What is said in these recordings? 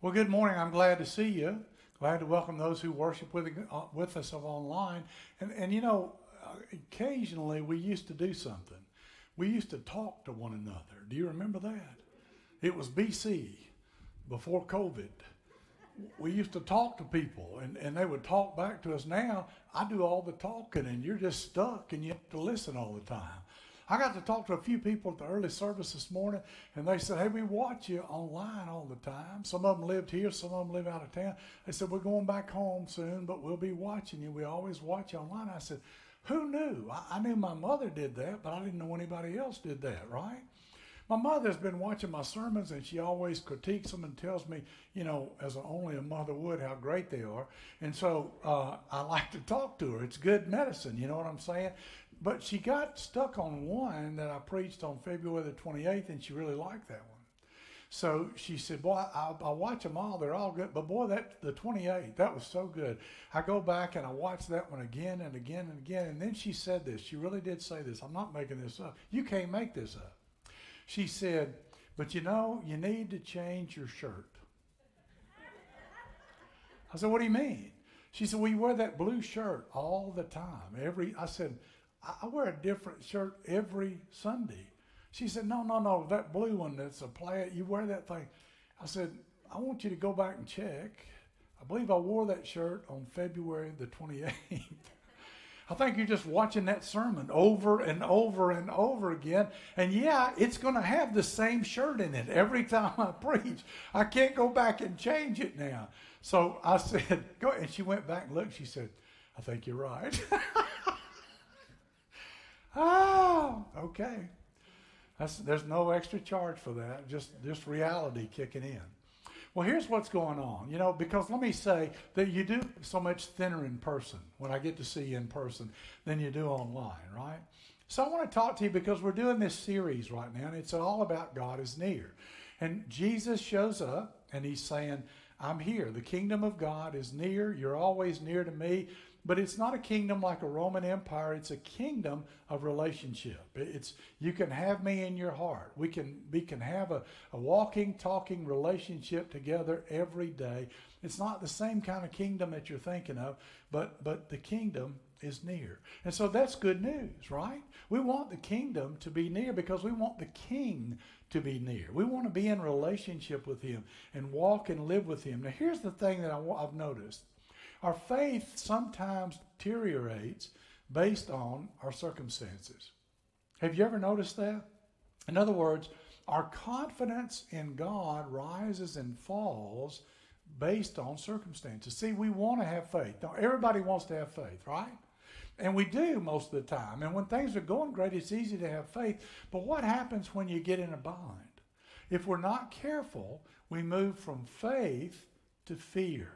Well, good morning. I'm glad to see you. Glad to welcome those who worship with, uh, with us online. And, and you know, occasionally we used to do something. We used to talk to one another. Do you remember that? It was BC, before COVID. We used to talk to people and, and they would talk back to us. Now I do all the talking and you're just stuck and you have to listen all the time. I got to talk to a few people at the early service this morning, and they said, Hey, we watch you online all the time. Some of them lived here, some of them live out of town. They said, We're going back home soon, but we'll be watching you. We always watch you online. I said, Who knew? I, I knew my mother did that, but I didn't know anybody else did that, right? My mother's been watching my sermons and she always critiques them and tells me, you know, as only a mother would, how great they are. And so uh, I like to talk to her. It's good medicine, you know what I'm saying? But she got stuck on one that I preached on February the 28th, and she really liked that one. So she said, "Boy, I'll, I'll, watch them all. They're all good. But boy, that the 28th, that was so good. I go back and I watch that one again and again and again. And then she said this. She really did say this. I'm not making this up. You can't make this up. She said, "But you know, you need to change your shirt." I said, "What do you mean?" She said, "Well, you wear that blue shirt all the time. Every." I said, I wear a different shirt every Sunday. She said, No, no, no, that blue one that's a plaid, you wear that thing. I said, I want you to go back and check. I believe I wore that shirt on February the 28th. I think you're just watching that sermon over and over and over again. And yeah, it's going to have the same shirt in it every time I preach. I can't go back and change it now. So I said, Go. And she went back and looked. She said, I think you're right. Oh, okay. That's, there's no extra charge for that, just, just reality kicking in. Well, here's what's going on, you know, because let me say that you do so much thinner in person when I get to see you in person than you do online, right? So I want to talk to you because we're doing this series right now, and it's all about God is near. And Jesus shows up and he's saying, I'm here. The kingdom of God is near. You're always near to me. But it's not a kingdom like a Roman Empire. It's a kingdom of relationship. It's you can have me in your heart. We can we can have a, a walking, talking relationship together every day. It's not the same kind of kingdom that you're thinking of, but but the kingdom is near. And so that's good news, right? We want the kingdom to be near because we want the king to be near. We want to be in relationship with him and walk and live with him. Now, here's the thing that I've noticed our faith sometimes deteriorates based on our circumstances. Have you ever noticed that? In other words, our confidence in God rises and falls based on circumstances. See, we want to have faith. Now, everybody wants to have faith, right? And we do most of the time. And when things are going great, it's easy to have faith. But what happens when you get in a bind? If we're not careful, we move from faith to fear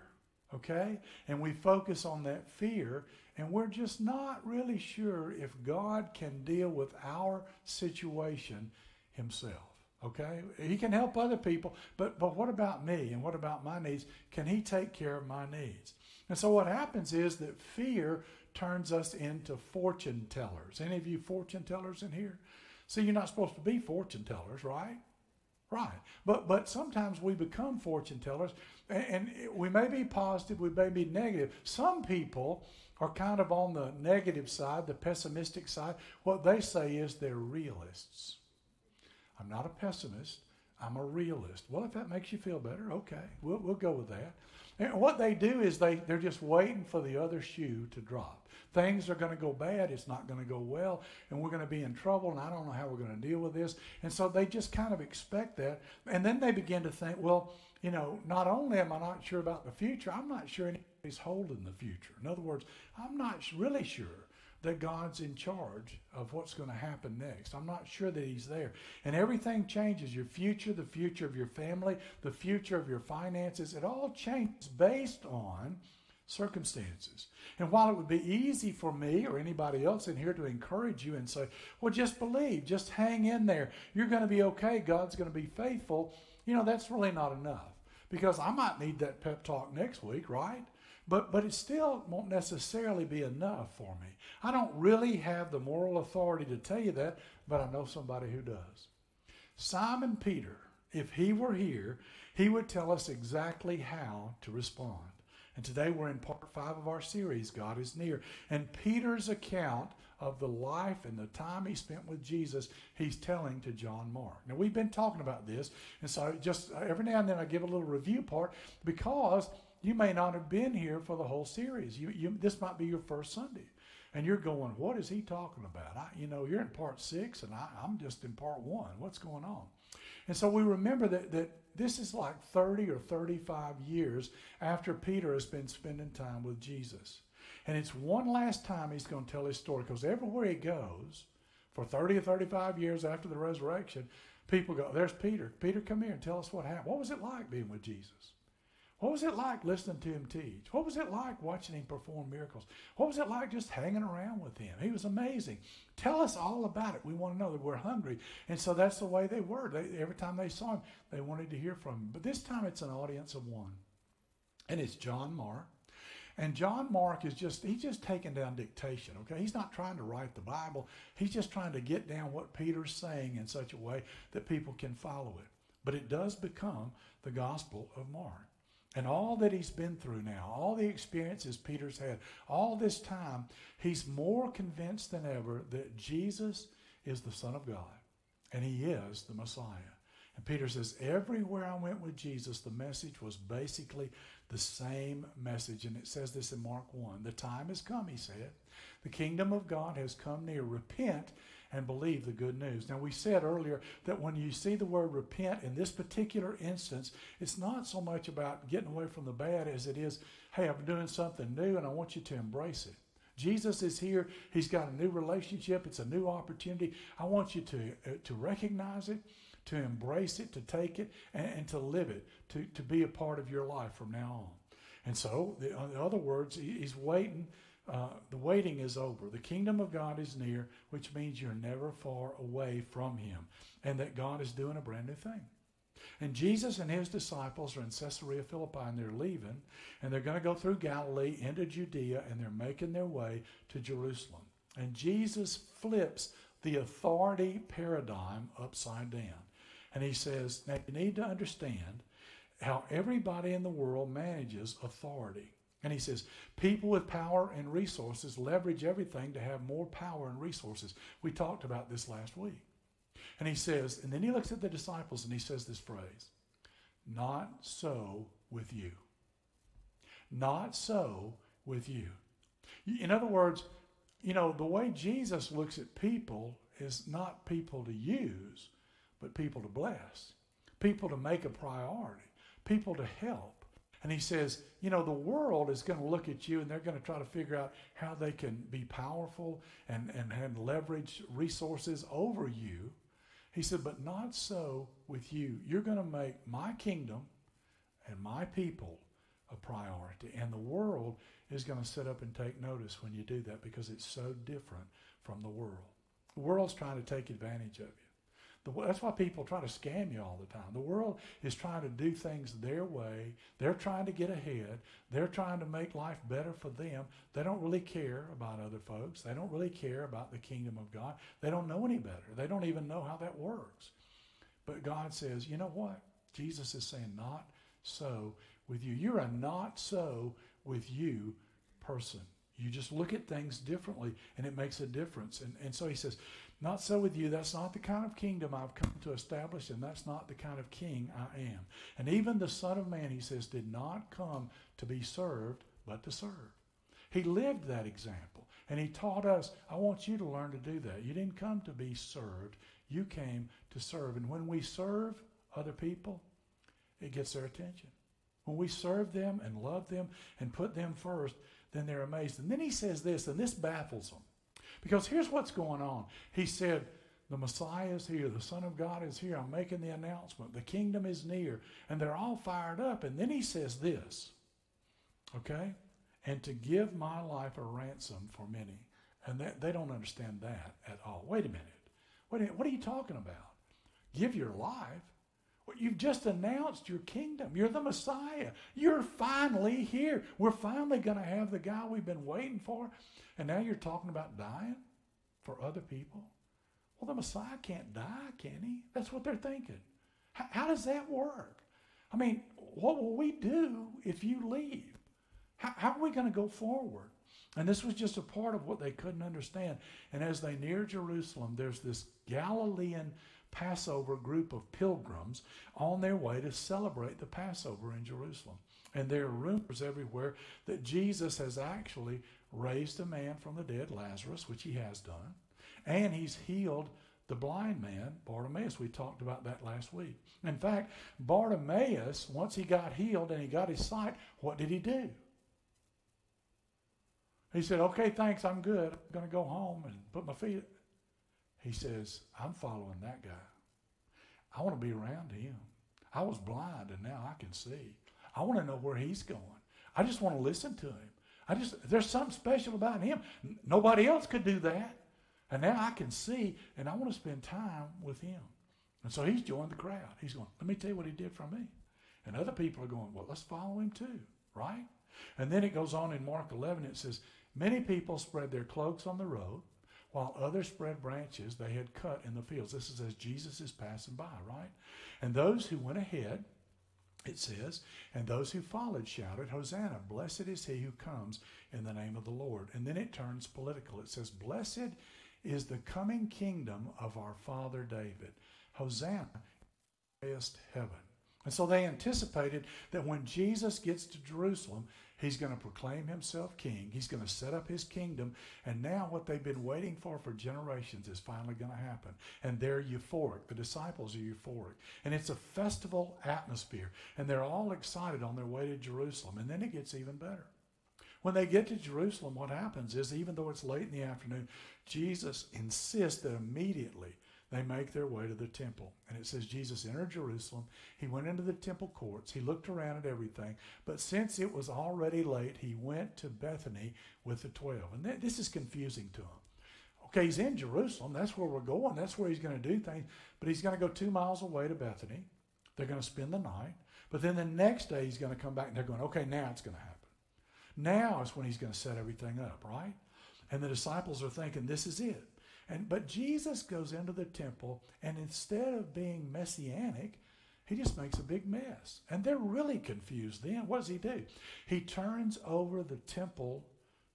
okay? And we focus on that fear, and we're just not really sure if God can deal with our situation himself. Okay? He can help other people, but but what about me and what about my needs? Can he take care of my needs? And so what happens is that fear turns us into fortune tellers. Any of you fortune tellers in here? See, you're not supposed to be fortune tellers, right? Right. But but sometimes we become fortune tellers and, and we may be positive, we may be negative. Some people are kind of on the negative side, the pessimistic side. What they say is they're realists. I'm not a pessimist. I'm a realist. Well, if that makes you feel better, okay, we'll, we'll go with that. And what they do is they, they're just waiting for the other shoe to drop. Things are going to go bad. It's not going to go well. And we're going to be in trouble. And I don't know how we're going to deal with this. And so they just kind of expect that. And then they begin to think, well, you know, not only am I not sure about the future, I'm not sure anybody's holding the future. In other words, I'm not really sure that God's in charge of what's going to happen next. I'm not sure that He's there. And everything changes your future, the future of your family, the future of your finances. It all changes based on circumstances. And while it would be easy for me or anybody else in here to encourage you and say, well, just believe, just hang in there, you're going to be okay, God's going to be faithful, you know, that's really not enough. Because I might need that pep talk next week, right? But, but it still won't necessarily be enough for me. I don't really have the moral authority to tell you that, but I know somebody who does. Simon Peter, if he were here, He would tell us exactly how to respond. And today we're in part five of our series, God is Near. And Peter's account of the life and the time he spent with Jesus, he's telling to John Mark. Now, we've been talking about this, and so just uh, every now and then I give a little review part because you may not have been here for the whole series. You, you, this might be your first Sunday. And you're going, what is he talking about? I, you know, you're in part six, and I, I'm just in part one. What's going on? And so we remember that, that this is like 30 or 35 years after Peter has been spending time with Jesus. And it's one last time he's going to tell his story because everywhere he goes, for 30 or 35 years after the resurrection, people go, There's Peter. Peter, come here and tell us what happened. What was it like being with Jesus? What was it like listening to him teach? What was it like watching him perform miracles? What was it like just hanging around with him? He was amazing. Tell us all about it. We want to know that we're hungry. And so that's the way they were. They, every time they saw him, they wanted to hear from him. But this time it's an audience of one. And it's John Mark. And John Mark is just, he's just taking down dictation, okay? He's not trying to write the Bible. He's just trying to get down what Peter's saying in such a way that people can follow it. But it does become the Gospel of Mark. And all that he's been through now, all the experiences Peter's had, all this time, he's more convinced than ever that Jesus is the Son of God and he is the Messiah. And Peter says, Everywhere I went with Jesus, the message was basically the same message. And it says this in Mark 1 The time has come, he said. The kingdom of God has come near. Repent and believe the good news. Now, we said earlier that when you see the word repent in this particular instance, it's not so much about getting away from the bad as it is, hey, I'm doing something new and I want you to embrace it. Jesus is here. He's got a new relationship. It's a new opportunity. I want you to, uh, to recognize it, to embrace it, to take it, and, and, to live it, to, to be a part of your life from now on. And so, the, in other words, he's waiting uh, the waiting is over. The kingdom of God is near, which means you're never far away from Him, and that God is doing a brand new thing. And Jesus and his disciples are in Caesarea Philippi and they're leaving, and they're going to go through Galilee into Judea, and they're making their way to Jerusalem. And Jesus flips the authority paradigm upside down. And he says, Now you need to understand how everybody in the world manages authority. And he says, people with power and resources leverage everything to have more power and resources. We talked about this last week. And he says, and then he looks at the disciples and he says this phrase Not so with you. Not so with you. In other words, you know, the way Jesus looks at people is not people to use, but people to bless, people to make a priority, people to help and he says, you know, the world is going to look at you and they're going to try to figure out how they can be powerful and, and, and leverage resources over you. He said, but not so with you. You're going to make my kingdom and my people a priority. And the world is going to sit up and take notice when you do that because it's so different from the world. The world's trying to take advantage of you. The, that's why people try to scam you all the time. The world is trying to do things their way. They're trying to get ahead. They're trying to make life better for them. They don't really care about other folks. They don't really care about the kingdom of God. They don't know any better. They don't even know how that works. But God says, you know what? Jesus is saying, not so with you. You're a not so with you person. You just look at things differently and it makes a difference. And, and so he says, not so with you. That's not the kind of kingdom I've come to establish, and that's not the kind of king I am. And even the Son of Man, he says, did not come to be served, but to serve. He lived that example, and he taught us, I want you to learn to do that. You didn't come to be served, you came to serve. And when we serve other people, it gets their attention. When we serve them and love them and put them first, then they're amazed. And then he says this, and this baffles them. Because here's what's going on. He said, The Messiah is here. The Son of God is here. I'm making the announcement. The kingdom is near. And they're all fired up. And then he says this, okay? And to give my life a ransom for many. And that, they don't understand that at all. Wait a minute. Wait what are you talking about? Give your life? Well, you've just announced your kingdom. You're the Messiah. You're finally here. We're finally going to have the guy we've been waiting for. And now you're talking about dying for other people? Well, the Messiah can't die, can he? That's what they're thinking. How, how does that work? I mean, what will we do if you leave? How, how are we going to go forward? And this was just a part of what they couldn't understand. And as they near Jerusalem, there's this Galilean Passover group of pilgrims on their way to celebrate the Passover in Jerusalem. And there are rumors everywhere that Jesus has actually raised a man from the dead, Lazarus, which he has done, and he's healed the blind man, Bartimaeus. We talked about that last week. In fact, Bartimaeus, once he got healed and he got his sight, what did he do? He said, Okay, thanks, I'm good. I'm going to go home and put my feet. He says, I'm following that guy. I want to be around him. I was blind and now I can see. I want to know where he's going. I just want to listen to him. I just there's something special about him. Nobody else could do that. And now I can see and I want to spend time with him. And so he's joined the crowd. He's going, let me tell you what he did for me. And other people are going, well, let's follow him too, right? And then it goes on in Mark 11, it says, Many people spread their cloaks on the road, while others spread branches they had cut in the fields. This is as Jesus is passing by, right? And those who went ahead, it says, and those who followed shouted, Hosanna, blessed is he who comes in the name of the Lord. And then it turns political. It says, Blessed is the coming kingdom of our father David. Hosanna, highest heaven. And so they anticipated that when Jesus gets to Jerusalem, He's going to proclaim himself king. He's going to set up his kingdom. And now, what they've been waiting for for generations is finally going to happen. And they're euphoric. The disciples are euphoric. And it's a festival atmosphere. And they're all excited on their way to Jerusalem. And then it gets even better. When they get to Jerusalem, what happens is, even though it's late in the afternoon, Jesus insists that immediately they make their way to the temple. And it says Jesus entered Jerusalem. He went into the temple courts. He looked around at everything. But since it was already late, he went to Bethany with the 12. And th- this is confusing to him. Okay, he's in Jerusalem. That's where we're going. That's where he's going to do things. But he's going to go two miles away to Bethany. They're going to spend the night. But then the next day, he's going to come back and they're going, okay, now it's going to happen. Now is when he's going to set everything up, right? And the disciples are thinking, this is it. And but Jesus goes into the temple, and instead of being messianic, he just makes a big mess. And they're really confused then. What does he do? He turns over the temple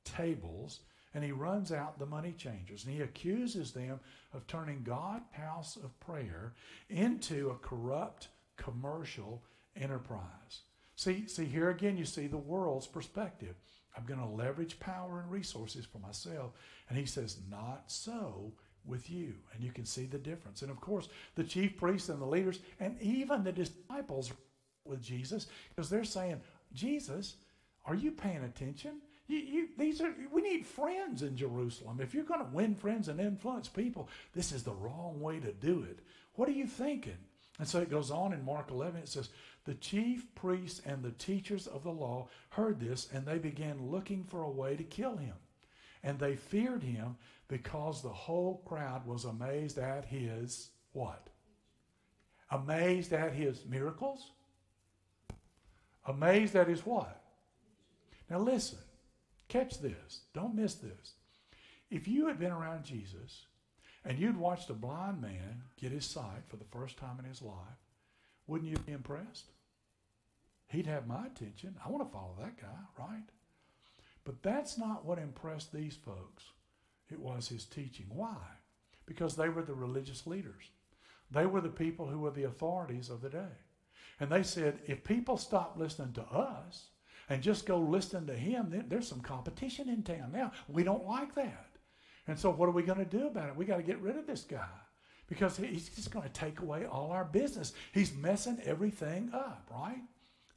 tables and he runs out the money changers and he accuses them of turning God's house of prayer into a corrupt commercial enterprise. See, see here again you see the world's perspective. I'm going to leverage power and resources for myself. And he says, Not so with you. And you can see the difference. And of course, the chief priests and the leaders, and even the disciples with Jesus, because they're saying, Jesus, are you paying attention? You, you, these are we need friends in Jerusalem. If you're going to win friends and influence people, this is the wrong way to do it. What are you thinking? And so it goes on in Mark 11. It says, The chief priests and the teachers of the law heard this, and they began looking for a way to kill him. And they feared him because the whole crowd was amazed at his what? Amazed at his miracles? Amazed at his what? Now listen, catch this. Don't miss this. If you had been around Jesus and you'd watched a blind man get his sight for the first time in his life, wouldn't you be impressed? He'd have my attention. I want to follow that guy, right? But that's not what impressed these folks. It was his teaching. Why? Because they were the religious leaders. They were the people who were the authorities of the day. And they said, if people stop listening to us and just go listen to him, then there's some competition in town. Now, we don't like that. And so, what are we going to do about it? We got to get rid of this guy because he's just going to take away all our business. He's messing everything up, right?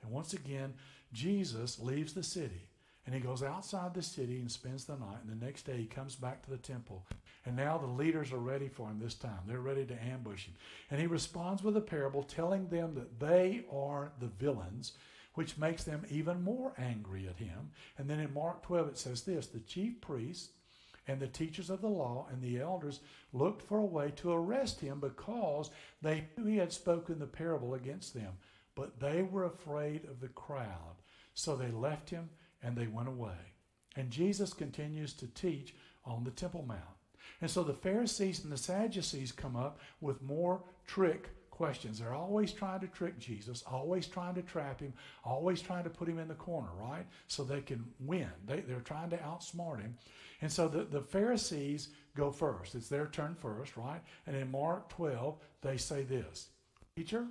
And once again, Jesus leaves the city and he goes outside the city and spends the night. And the next day he comes back to the temple. And now the leaders are ready for him this time. They're ready to ambush him. And he responds with a parable telling them that they are the villains, which makes them even more angry at him. And then in Mark 12 it says this the chief priests and the teachers of the law and the elders looked for a way to arrest him because they knew he had spoken the parable against them. But they were afraid of the crowd. So they left him and they went away. And Jesus continues to teach on the Temple Mount. And so the Pharisees and the Sadducees come up with more trick questions. They're always trying to trick Jesus, always trying to trap him, always trying to put him in the corner, right? So they can win. They, they're trying to outsmart him. And so the, the Pharisees go first. It's their turn first, right? And in Mark 12, they say this Teacher,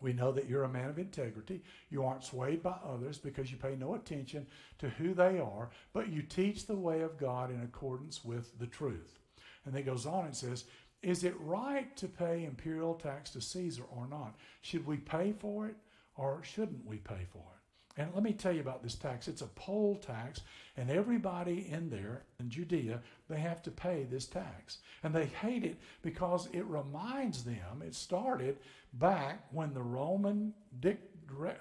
we know that you're a man of integrity. You aren't swayed by others because you pay no attention to who they are, but you teach the way of God in accordance with the truth. And then goes on and says, Is it right to pay imperial tax to Caesar or not? Should we pay for it or shouldn't we pay for it? And let me tell you about this tax. It's a poll tax, and everybody in there in Judea, they have to pay this tax. And they hate it because it reminds them, it started back when the Roman dic-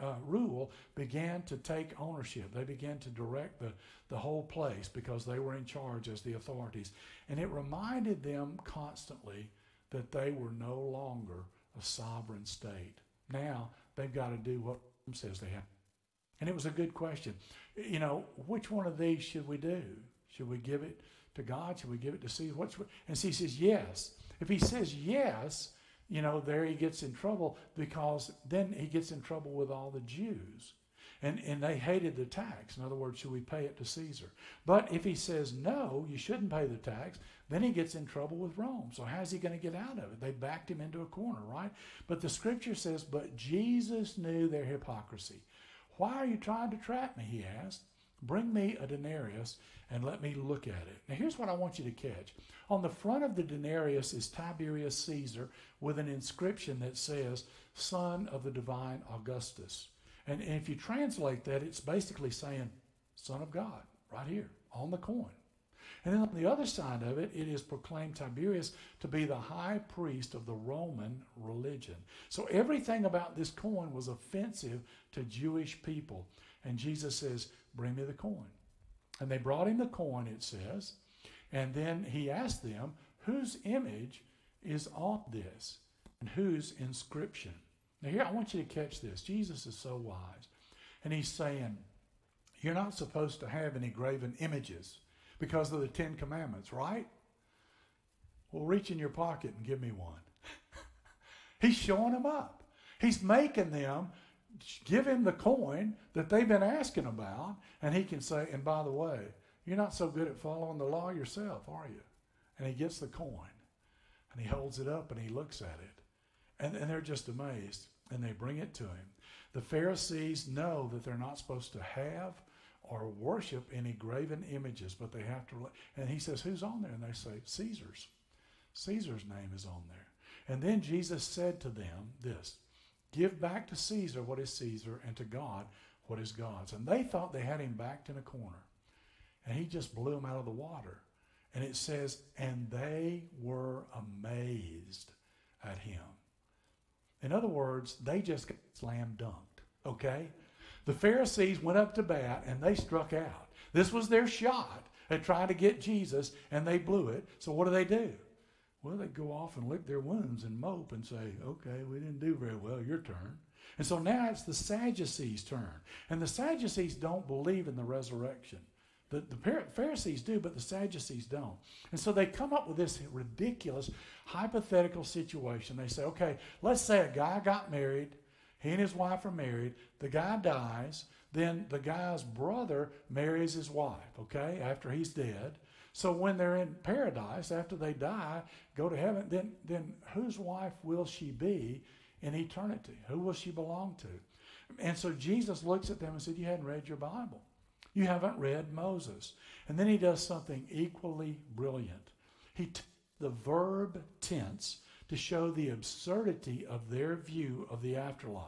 uh, rule began to take ownership. They began to direct the, the whole place because they were in charge as the authorities. And it reminded them constantly that they were no longer a sovereign state. Now they've got to do what says they have and it was a good question. You know, which one of these should we do? Should we give it to God? Should we give it to Caesar? What's, and he says, yes. If he says yes, you know, there he gets in trouble because then he gets in trouble with all the Jews. And, and they hated the tax. In other words, should we pay it to Caesar? But if he says no, you shouldn't pay the tax, then he gets in trouble with Rome. So how's he going to get out of it? They backed him into a corner, right? But the scripture says, but Jesus knew their hypocrisy. Why are you trying to trap me? He asked. Bring me a denarius and let me look at it. Now, here's what I want you to catch. On the front of the denarius is Tiberius Caesar with an inscription that says, Son of the Divine Augustus. And, and if you translate that, it's basically saying, Son of God, right here on the coin. And then on the other side of it, it is proclaimed Tiberius to be the high priest of the Roman religion. So everything about this coin was offensive to Jewish people. And Jesus says, Bring me the coin. And they brought him the coin, it says. And then he asked them, Whose image is on this? And whose inscription? Now, here, I want you to catch this. Jesus is so wise. And he's saying, You're not supposed to have any graven images because of the Ten Commandments, right? Well, reach in your pocket and give me one. He's showing them up. He's making them give him the coin that they've been asking about, and he can say, and by the way, you're not so good at following the law yourself, are you? And he gets the coin, and he holds it up, and he looks at it. And, and they're just amazed, and they bring it to him. The Pharisees know that they're not supposed to have or worship any graven images, but they have to. And he says, Who's on there? And they say, Caesar's. Caesar's name is on there. And then Jesus said to them this Give back to Caesar what is Caesar, and to God what is God's. And they thought they had him backed in a corner. And he just blew them out of the water. And it says, And they were amazed at him. In other words, they just got slam dunked. Okay? The Pharisees went up to bat and they struck out. This was their shot at trying to get Jesus, and they blew it. So what do they do? Well, they go off and lick their wounds and mope and say, okay, we didn't do very well, your turn. And so now it's the Sadducees' turn. And the Sadducees don't believe in the resurrection. The, the Pharisees do, but the Sadducees don't. And so they come up with this ridiculous hypothetical situation. They say, okay, let's say a guy got married he and his wife are married. The guy dies. Then the guy's brother marries his wife, okay, after he's dead. So when they're in paradise, after they die, go to heaven, then, then whose wife will she be in eternity? Who will she belong to? And so Jesus looks at them and said, You hadn't read your Bible. You haven't read Moses. And then he does something equally brilliant. He t- the verb tense to show the absurdity of their view of the afterlife.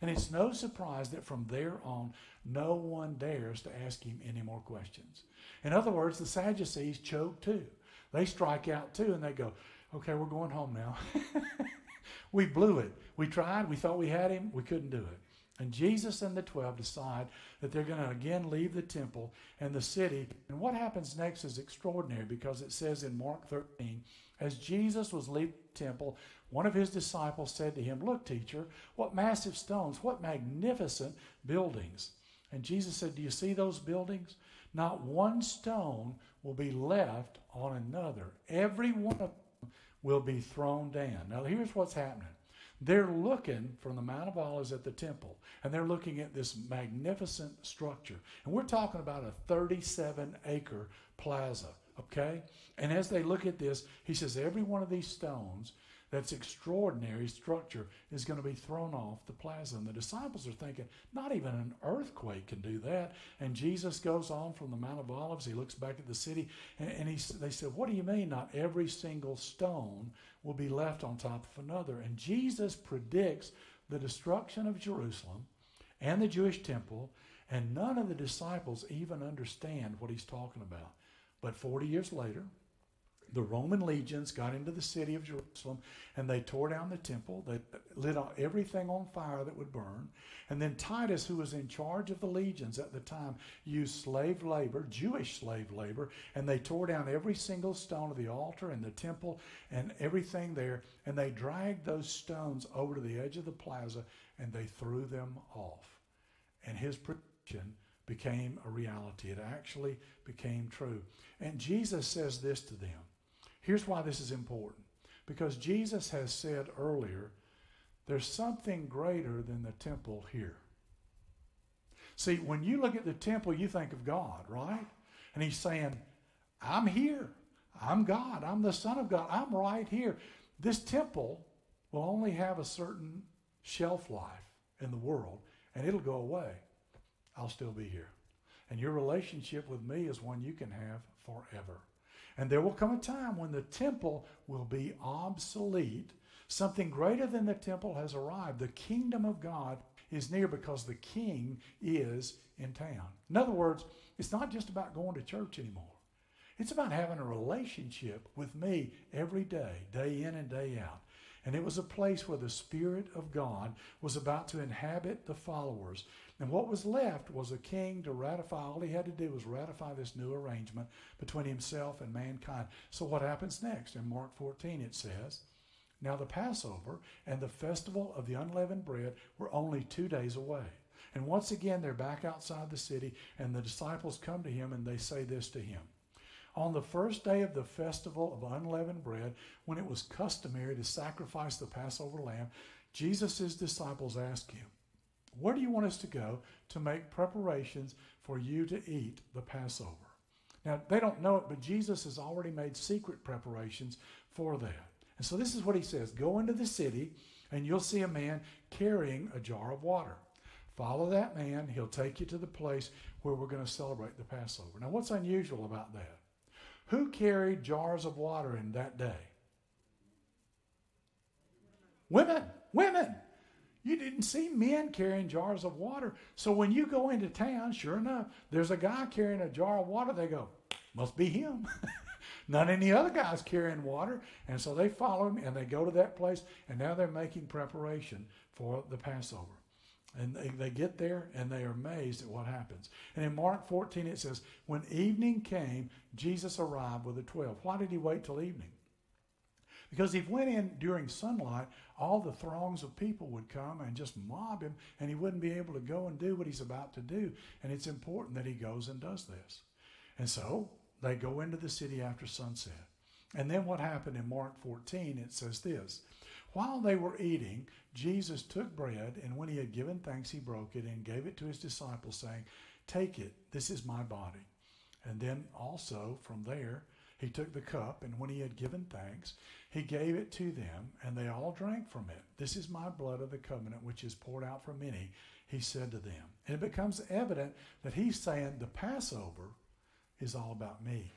And it's no surprise that from there on, no one dares to ask him any more questions. In other words, the Sadducees choke too. They strike out too, and they go, okay, we're going home now. we blew it. We tried. We thought we had him. We couldn't do it. And Jesus and the 12 decide that they're going to again leave the temple and the city. And what happens next is extraordinary because it says in Mark 13, as Jesus was leaving the temple, one of his disciples said to him, Look, teacher, what massive stones, what magnificent buildings. And Jesus said, Do you see those buildings? Not one stone will be left on another. Every one of them will be thrown down. Now, here's what's happening They're looking from the Mount of Olives at the temple, and they're looking at this magnificent structure. And we're talking about a 37 acre plaza, okay? And as they look at this, he says, every one of these stones that's extraordinary structure is going to be thrown off the plaza. And the disciples are thinking, not even an earthquake can do that. And Jesus goes on from the Mount of Olives. He looks back at the city, and, and he, they said, What do you mean? Not every single stone will be left on top of another. And Jesus predicts the destruction of Jerusalem and the Jewish temple, and none of the disciples even understand what he's talking about. But 40 years later, the Roman legions got into the city of Jerusalem and they tore down the temple. They lit everything on fire that would burn. And then Titus, who was in charge of the legions at the time, used slave labor, Jewish slave labor, and they tore down every single stone of the altar and the temple and everything there. And they dragged those stones over to the edge of the plaza and they threw them off. And his prediction became a reality. It actually became true. And Jesus says this to them. Here's why this is important. Because Jesus has said earlier, there's something greater than the temple here. See, when you look at the temple, you think of God, right? And he's saying, I'm here. I'm God. I'm the Son of God. I'm right here. This temple will only have a certain shelf life in the world, and it'll go away. I'll still be here. And your relationship with me is one you can have forever. And there will come a time when the temple will be obsolete. Something greater than the temple has arrived. The kingdom of God is near because the king is in town. In other words, it's not just about going to church anymore. It's about having a relationship with me every day, day in and day out. And it was a place where the Spirit of God was about to inhabit the followers. And what was left was a king to ratify. All he had to do was ratify this new arrangement between himself and mankind. So, what happens next? In Mark 14, it says, Now the Passover and the festival of the unleavened bread were only two days away. And once again, they're back outside the city, and the disciples come to him and they say this to him. On the first day of the festival of unleavened bread, when it was customary to sacrifice the Passover lamb, Jesus' disciples asked him, where do you want us to go to make preparations for you to eat the Passover? Now, they don't know it, but Jesus has already made secret preparations for that. And so this is what he says Go into the city, and you'll see a man carrying a jar of water. Follow that man, he'll take you to the place where we're going to celebrate the Passover. Now, what's unusual about that? Who carried jars of water in that day? Women. Women. You didn't see men carrying jars of water. So when you go into town, sure enough, there's a guy carrying a jar of water. They go, must be him. Not any other guys carrying water. And so they follow him and they go to that place. And now they're making preparation for the Passover. And they, they get there and they are amazed at what happens. And in Mark 14, it says, When evening came, Jesus arrived with the 12. Why did he wait till evening? Because if he went in during sunlight, all the throngs of people would come and just mob him, and he wouldn't be able to go and do what he's about to do. And it's important that he goes and does this. And so they go into the city after sunset. And then what happened in Mark 14, it says this While they were eating, Jesus took bread, and when he had given thanks, he broke it and gave it to his disciples, saying, Take it, this is my body. And then also from there, he took the cup, and when he had given thanks, he gave it to them, and they all drank from it. This is my blood of the covenant, which is poured out for many, he said to them. And it becomes evident that he's saying the Passover is all about me.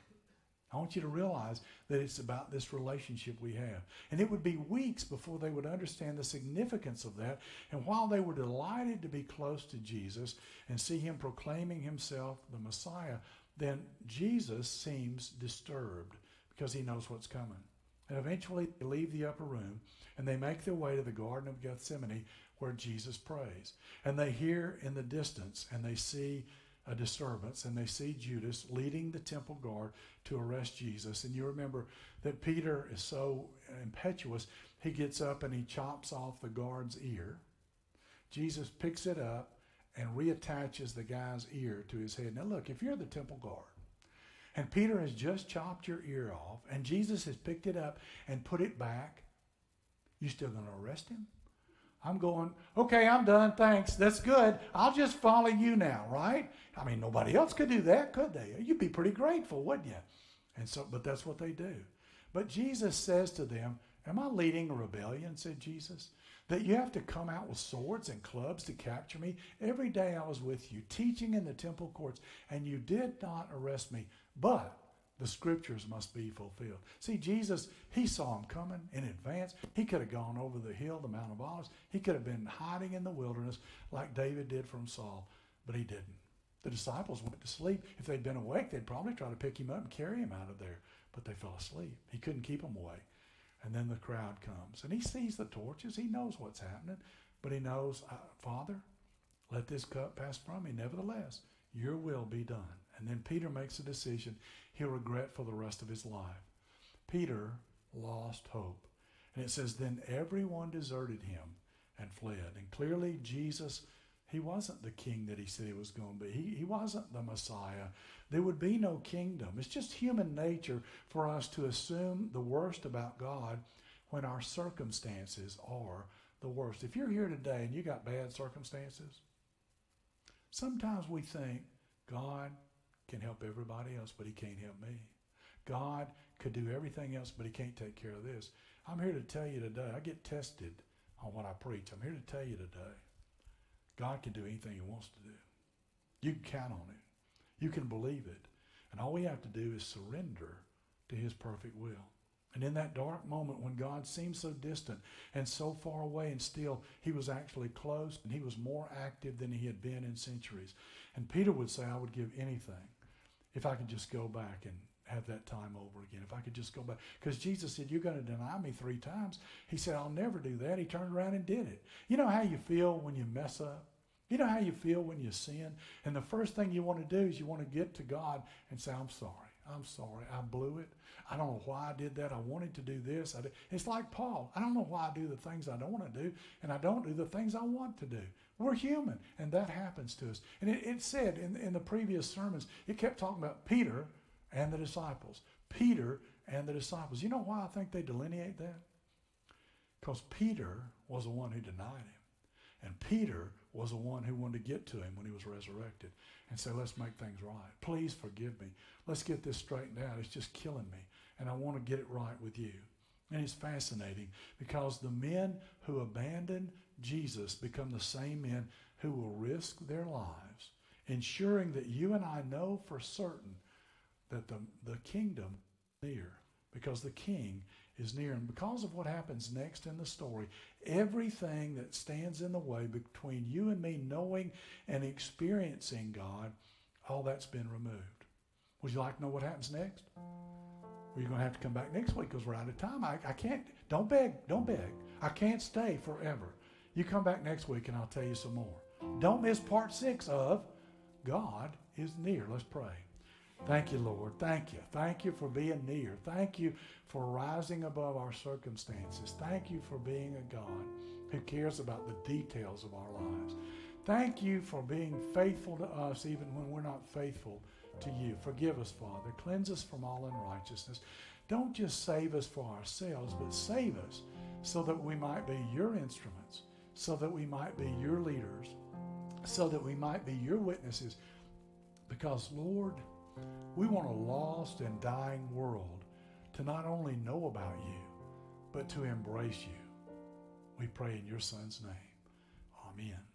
I want you to realize that it's about this relationship we have. And it would be weeks before they would understand the significance of that. And while they were delighted to be close to Jesus and see him proclaiming himself the Messiah, then Jesus seems disturbed because he knows what's coming. And eventually they leave the upper room and they make their way to the Garden of Gethsemane where Jesus prays. And they hear in the distance and they see a disturbance and they see Judas leading the temple guard to arrest Jesus. And you remember that Peter is so impetuous, he gets up and he chops off the guard's ear. Jesus picks it up and reattaches the guy's ear to his head. Now, look, if you're the temple guard and Peter has just chopped your ear off and Jesus has picked it up and put it back, you still going to arrest him? I'm going, okay, I'm done. Thanks. That's good. I'll just follow you now, right? I mean, nobody else could do that, could they? You'd be pretty grateful, wouldn't you? And so, but that's what they do. But Jesus says to them, Am I leading a rebellion? said Jesus. That you have to come out with swords and clubs to capture me? Every day I was with you, teaching in the temple courts, and you did not arrest me. But the scriptures must be fulfilled. See, Jesus, he saw him coming in advance. He could have gone over the hill, the Mount of Olives. He could have been hiding in the wilderness like David did from Saul, but he didn't. The disciples went to sleep. If they'd been awake, they'd probably try to pick him up and carry him out of there, but they fell asleep. He couldn't keep them awake. And then the crowd comes, and he sees the torches. He knows what's happening, but he knows, uh, Father, let this cup pass from me. Nevertheless, your will be done. And then Peter makes a decision he'll regret for the rest of his life. Peter lost hope. And it says, Then everyone deserted him and fled. And clearly, Jesus, he wasn't the king that he said he was going to be. He, he wasn't the Messiah. There would be no kingdom. It's just human nature for us to assume the worst about God when our circumstances are the worst. If you're here today and you got bad circumstances, sometimes we think God can help everybody else, but he can't help me. God could do everything else, but he can't take care of this. I'm here to tell you today, I get tested on what I preach. I'm here to tell you today, God can do anything he wants to do. You can count on it. You can believe it. And all we have to do is surrender to his perfect will. And in that dark moment when God seemed so distant and so far away, and still he was actually close and he was more active than he had been in centuries. And Peter would say, I would give anything if I could just go back and have that time over again. If I could just go back. Because Jesus said, You're going to deny me three times. He said, I'll never do that. He turned around and did it. You know how you feel when you mess up? You know how you feel when you sin? And the first thing you want to do is you want to get to God and say, I'm sorry. I'm sorry. I blew it. I don't know why I did that. I wanted to do this. It's like Paul. I don't know why I do the things I don't want to do, and I don't do the things I want to do. We're human, and that happens to us. And it, it said in, in the previous sermons, it kept talking about Peter and the disciples. Peter and the disciples. You know why I think they delineate that? Because Peter was the one who denied him. And Peter was the one who wanted to get to him when he was resurrected and say, let's make things right. Please forgive me. Let's get this straightened out. It's just killing me. And I want to get it right with you. And it's fascinating because the men who abandon Jesus become the same men who will risk their lives, ensuring that you and I know for certain that the, the kingdom is near because the king is near. And because of what happens next in the story, everything that stands in the way between you and me knowing and experiencing God, all that's been removed. Would you like to know what happens next? Well, you're going to have to come back next week because we're out of time. I, I can't, don't beg, don't beg. I can't stay forever. You come back next week and I'll tell you some more. Don't miss part six of God is near. Let's pray. Thank you, Lord. Thank you. Thank you for being near. Thank you for rising above our circumstances. Thank you for being a God who cares about the details of our lives. Thank you for being faithful to us even when we're not faithful to you. Forgive us, Father. Cleanse us from all unrighteousness. Don't just save us for ourselves, but save us so that we might be your instruments so that we might be your leaders, so that we might be your witnesses. Because, Lord, we want a lost and dying world to not only know about you, but to embrace you. We pray in your Son's name. Amen.